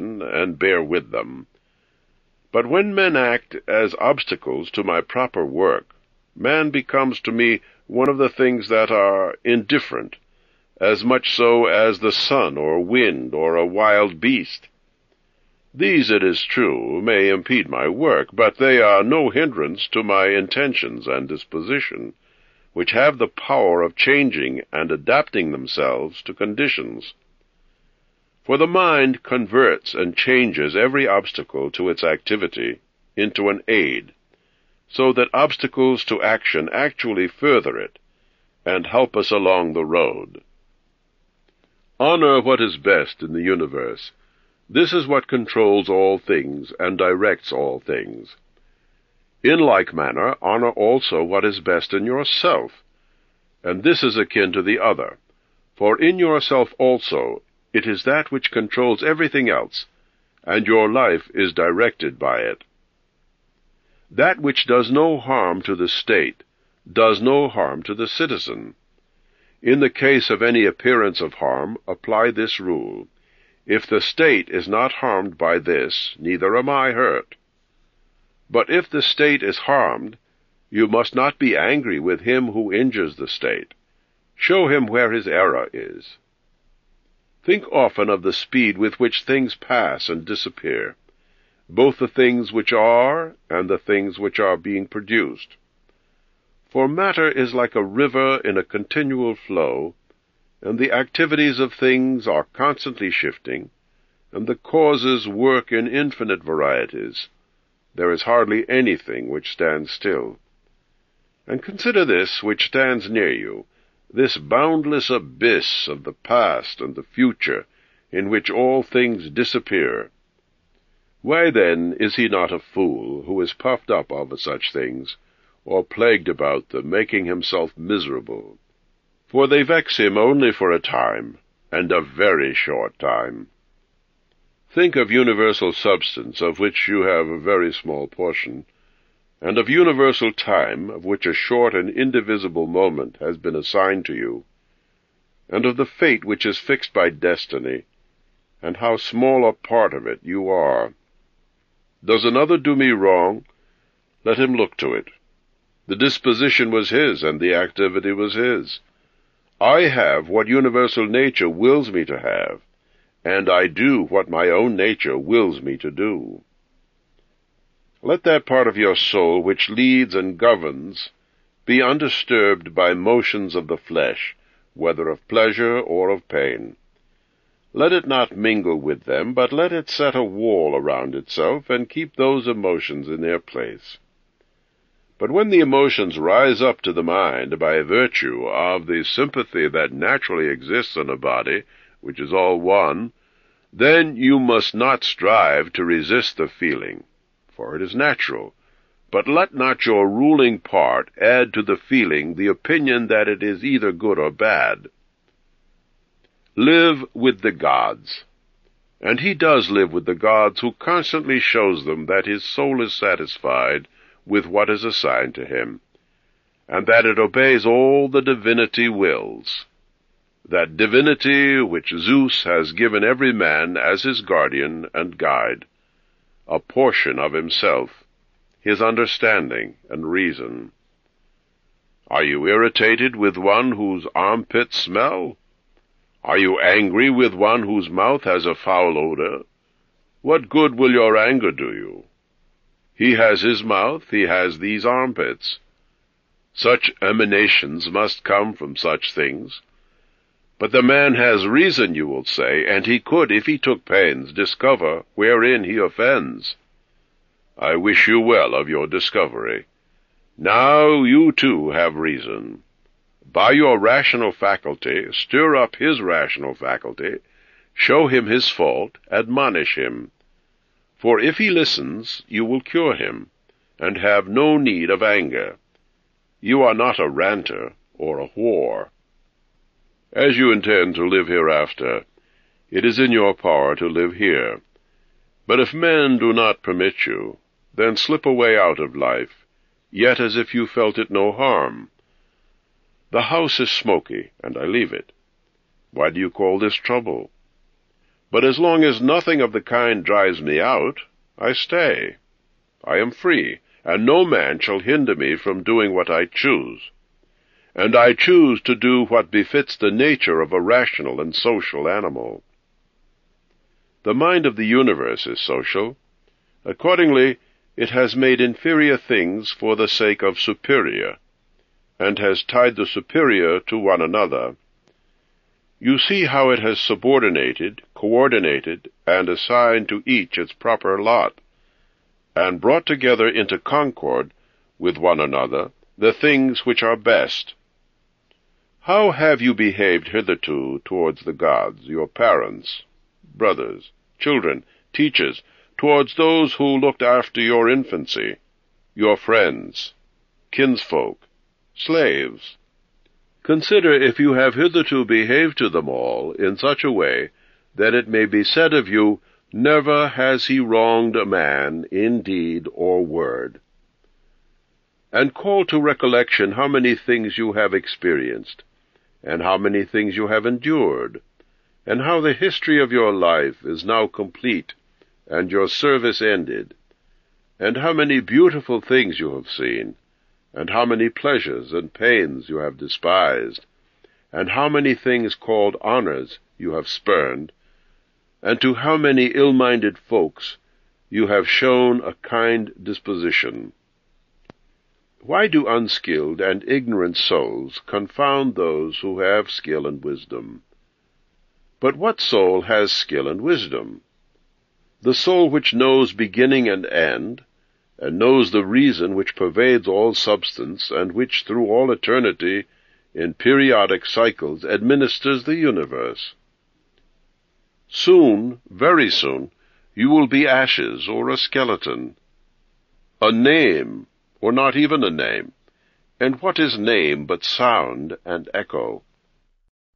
man, and bear with them. But when men act as obstacles to my proper work, man becomes to me one of the things that are indifferent, as much so as the sun or wind or a wild beast. These, it is true, may impede my work, but they are no hindrance to my intentions and disposition, which have the power of changing and adapting themselves to conditions. For the mind converts and changes every obstacle to its activity into an aid, so that obstacles to action actually further it and help us along the road. Honor what is best in the universe. This is what controls all things and directs all things. In like manner, honor also what is best in yourself, and this is akin to the other. For in yourself also it is that which controls everything else, and your life is directed by it. That which does no harm to the state does no harm to the citizen. In the case of any appearance of harm, apply this rule. If the state is not harmed by this, neither am I hurt. But if the state is harmed, you must not be angry with him who injures the state. Show him where his error is. Think often of the speed with which things pass and disappear, both the things which are and the things which are being produced. For matter is like a river in a continual flow, and the activities of things are constantly shifting, and the causes work in infinite varieties. There is hardly anything which stands still. And consider this which stands near you, this boundless abyss of the past and the future, in which all things disappear. Why then is he not a fool who is puffed up over such things, or plagued about them, making himself miserable? For they vex him only for a time, and a very short time. Think of universal substance, of which you have a very small portion, and of universal time, of which a short and indivisible moment has been assigned to you, and of the fate which is fixed by destiny, and how small a part of it you are. Does another do me wrong? Let him look to it. The disposition was his, and the activity was his. I have what universal nature wills me to have, and I do what my own nature wills me to do. Let that part of your soul which leads and governs be undisturbed by motions of the flesh, whether of pleasure or of pain. Let it not mingle with them, but let it set a wall around itself and keep those emotions in their place. But when the emotions rise up to the mind by virtue of the sympathy that naturally exists in a body, which is all one, then you must not strive to resist the feeling for it is natural. But let not your ruling part add to the feeling the opinion that it is either good or bad. Live with the gods. And he does live with the gods who constantly shows them that his soul is satisfied with what is assigned to him, and that it obeys all the divinity wills. That divinity which Zeus has given every man as his guardian and guide a portion of himself, his understanding and reason. Are you irritated with one whose armpits smell? Are you angry with one whose mouth has a foul odor? What good will your anger do you? He has his mouth, he has these armpits. Such emanations must come from such things, but the man has reason, you will say, and he could, if he took pains, discover wherein he offends. I wish you well of your discovery. Now you too have reason. By your rational faculty, stir up his rational faculty, show him his fault, admonish him. For if he listens, you will cure him, and have no need of anger. You are not a ranter or a whore. As you intend to live hereafter, it is in your power to live here. But if men do not permit you, then slip away out of life, yet as if you felt it no harm. The house is smoky, and I leave it. Why do you call this trouble? But as long as nothing of the kind drives me out, I stay. I am free, and no man shall hinder me from doing what I choose. And I choose to do what befits the nature of a rational and social animal. The mind of the universe is social. Accordingly, it has made inferior things for the sake of superior, and has tied the superior to one another. You see how it has subordinated, coordinated, and assigned to each its proper lot, and brought together into concord with one another the things which are best. How have you behaved hitherto towards the gods, your parents, brothers, children, teachers, towards those who looked after your infancy, your friends, kinsfolk, slaves. Consider if you have hitherto behaved to them all in such a way that it may be said of you, Never has he wronged a man in deed or word. And call to recollection how many things you have experienced, and how many things you have endured, and how the history of your life is now complete, and your service ended, and how many beautiful things you have seen, and how many pleasures and pains you have despised, and how many things called honors you have spurned, and to how many ill-minded folks you have shown a kind disposition. Why do unskilled and ignorant souls confound those who have skill and wisdom? But what soul has skill and wisdom? The soul which knows beginning and end, and knows the reason which pervades all substance, and which through all eternity, in periodic cycles, administers the universe. Soon, very soon, you will be ashes or a skeleton, a name, or not even a name. And what is name but sound and echo?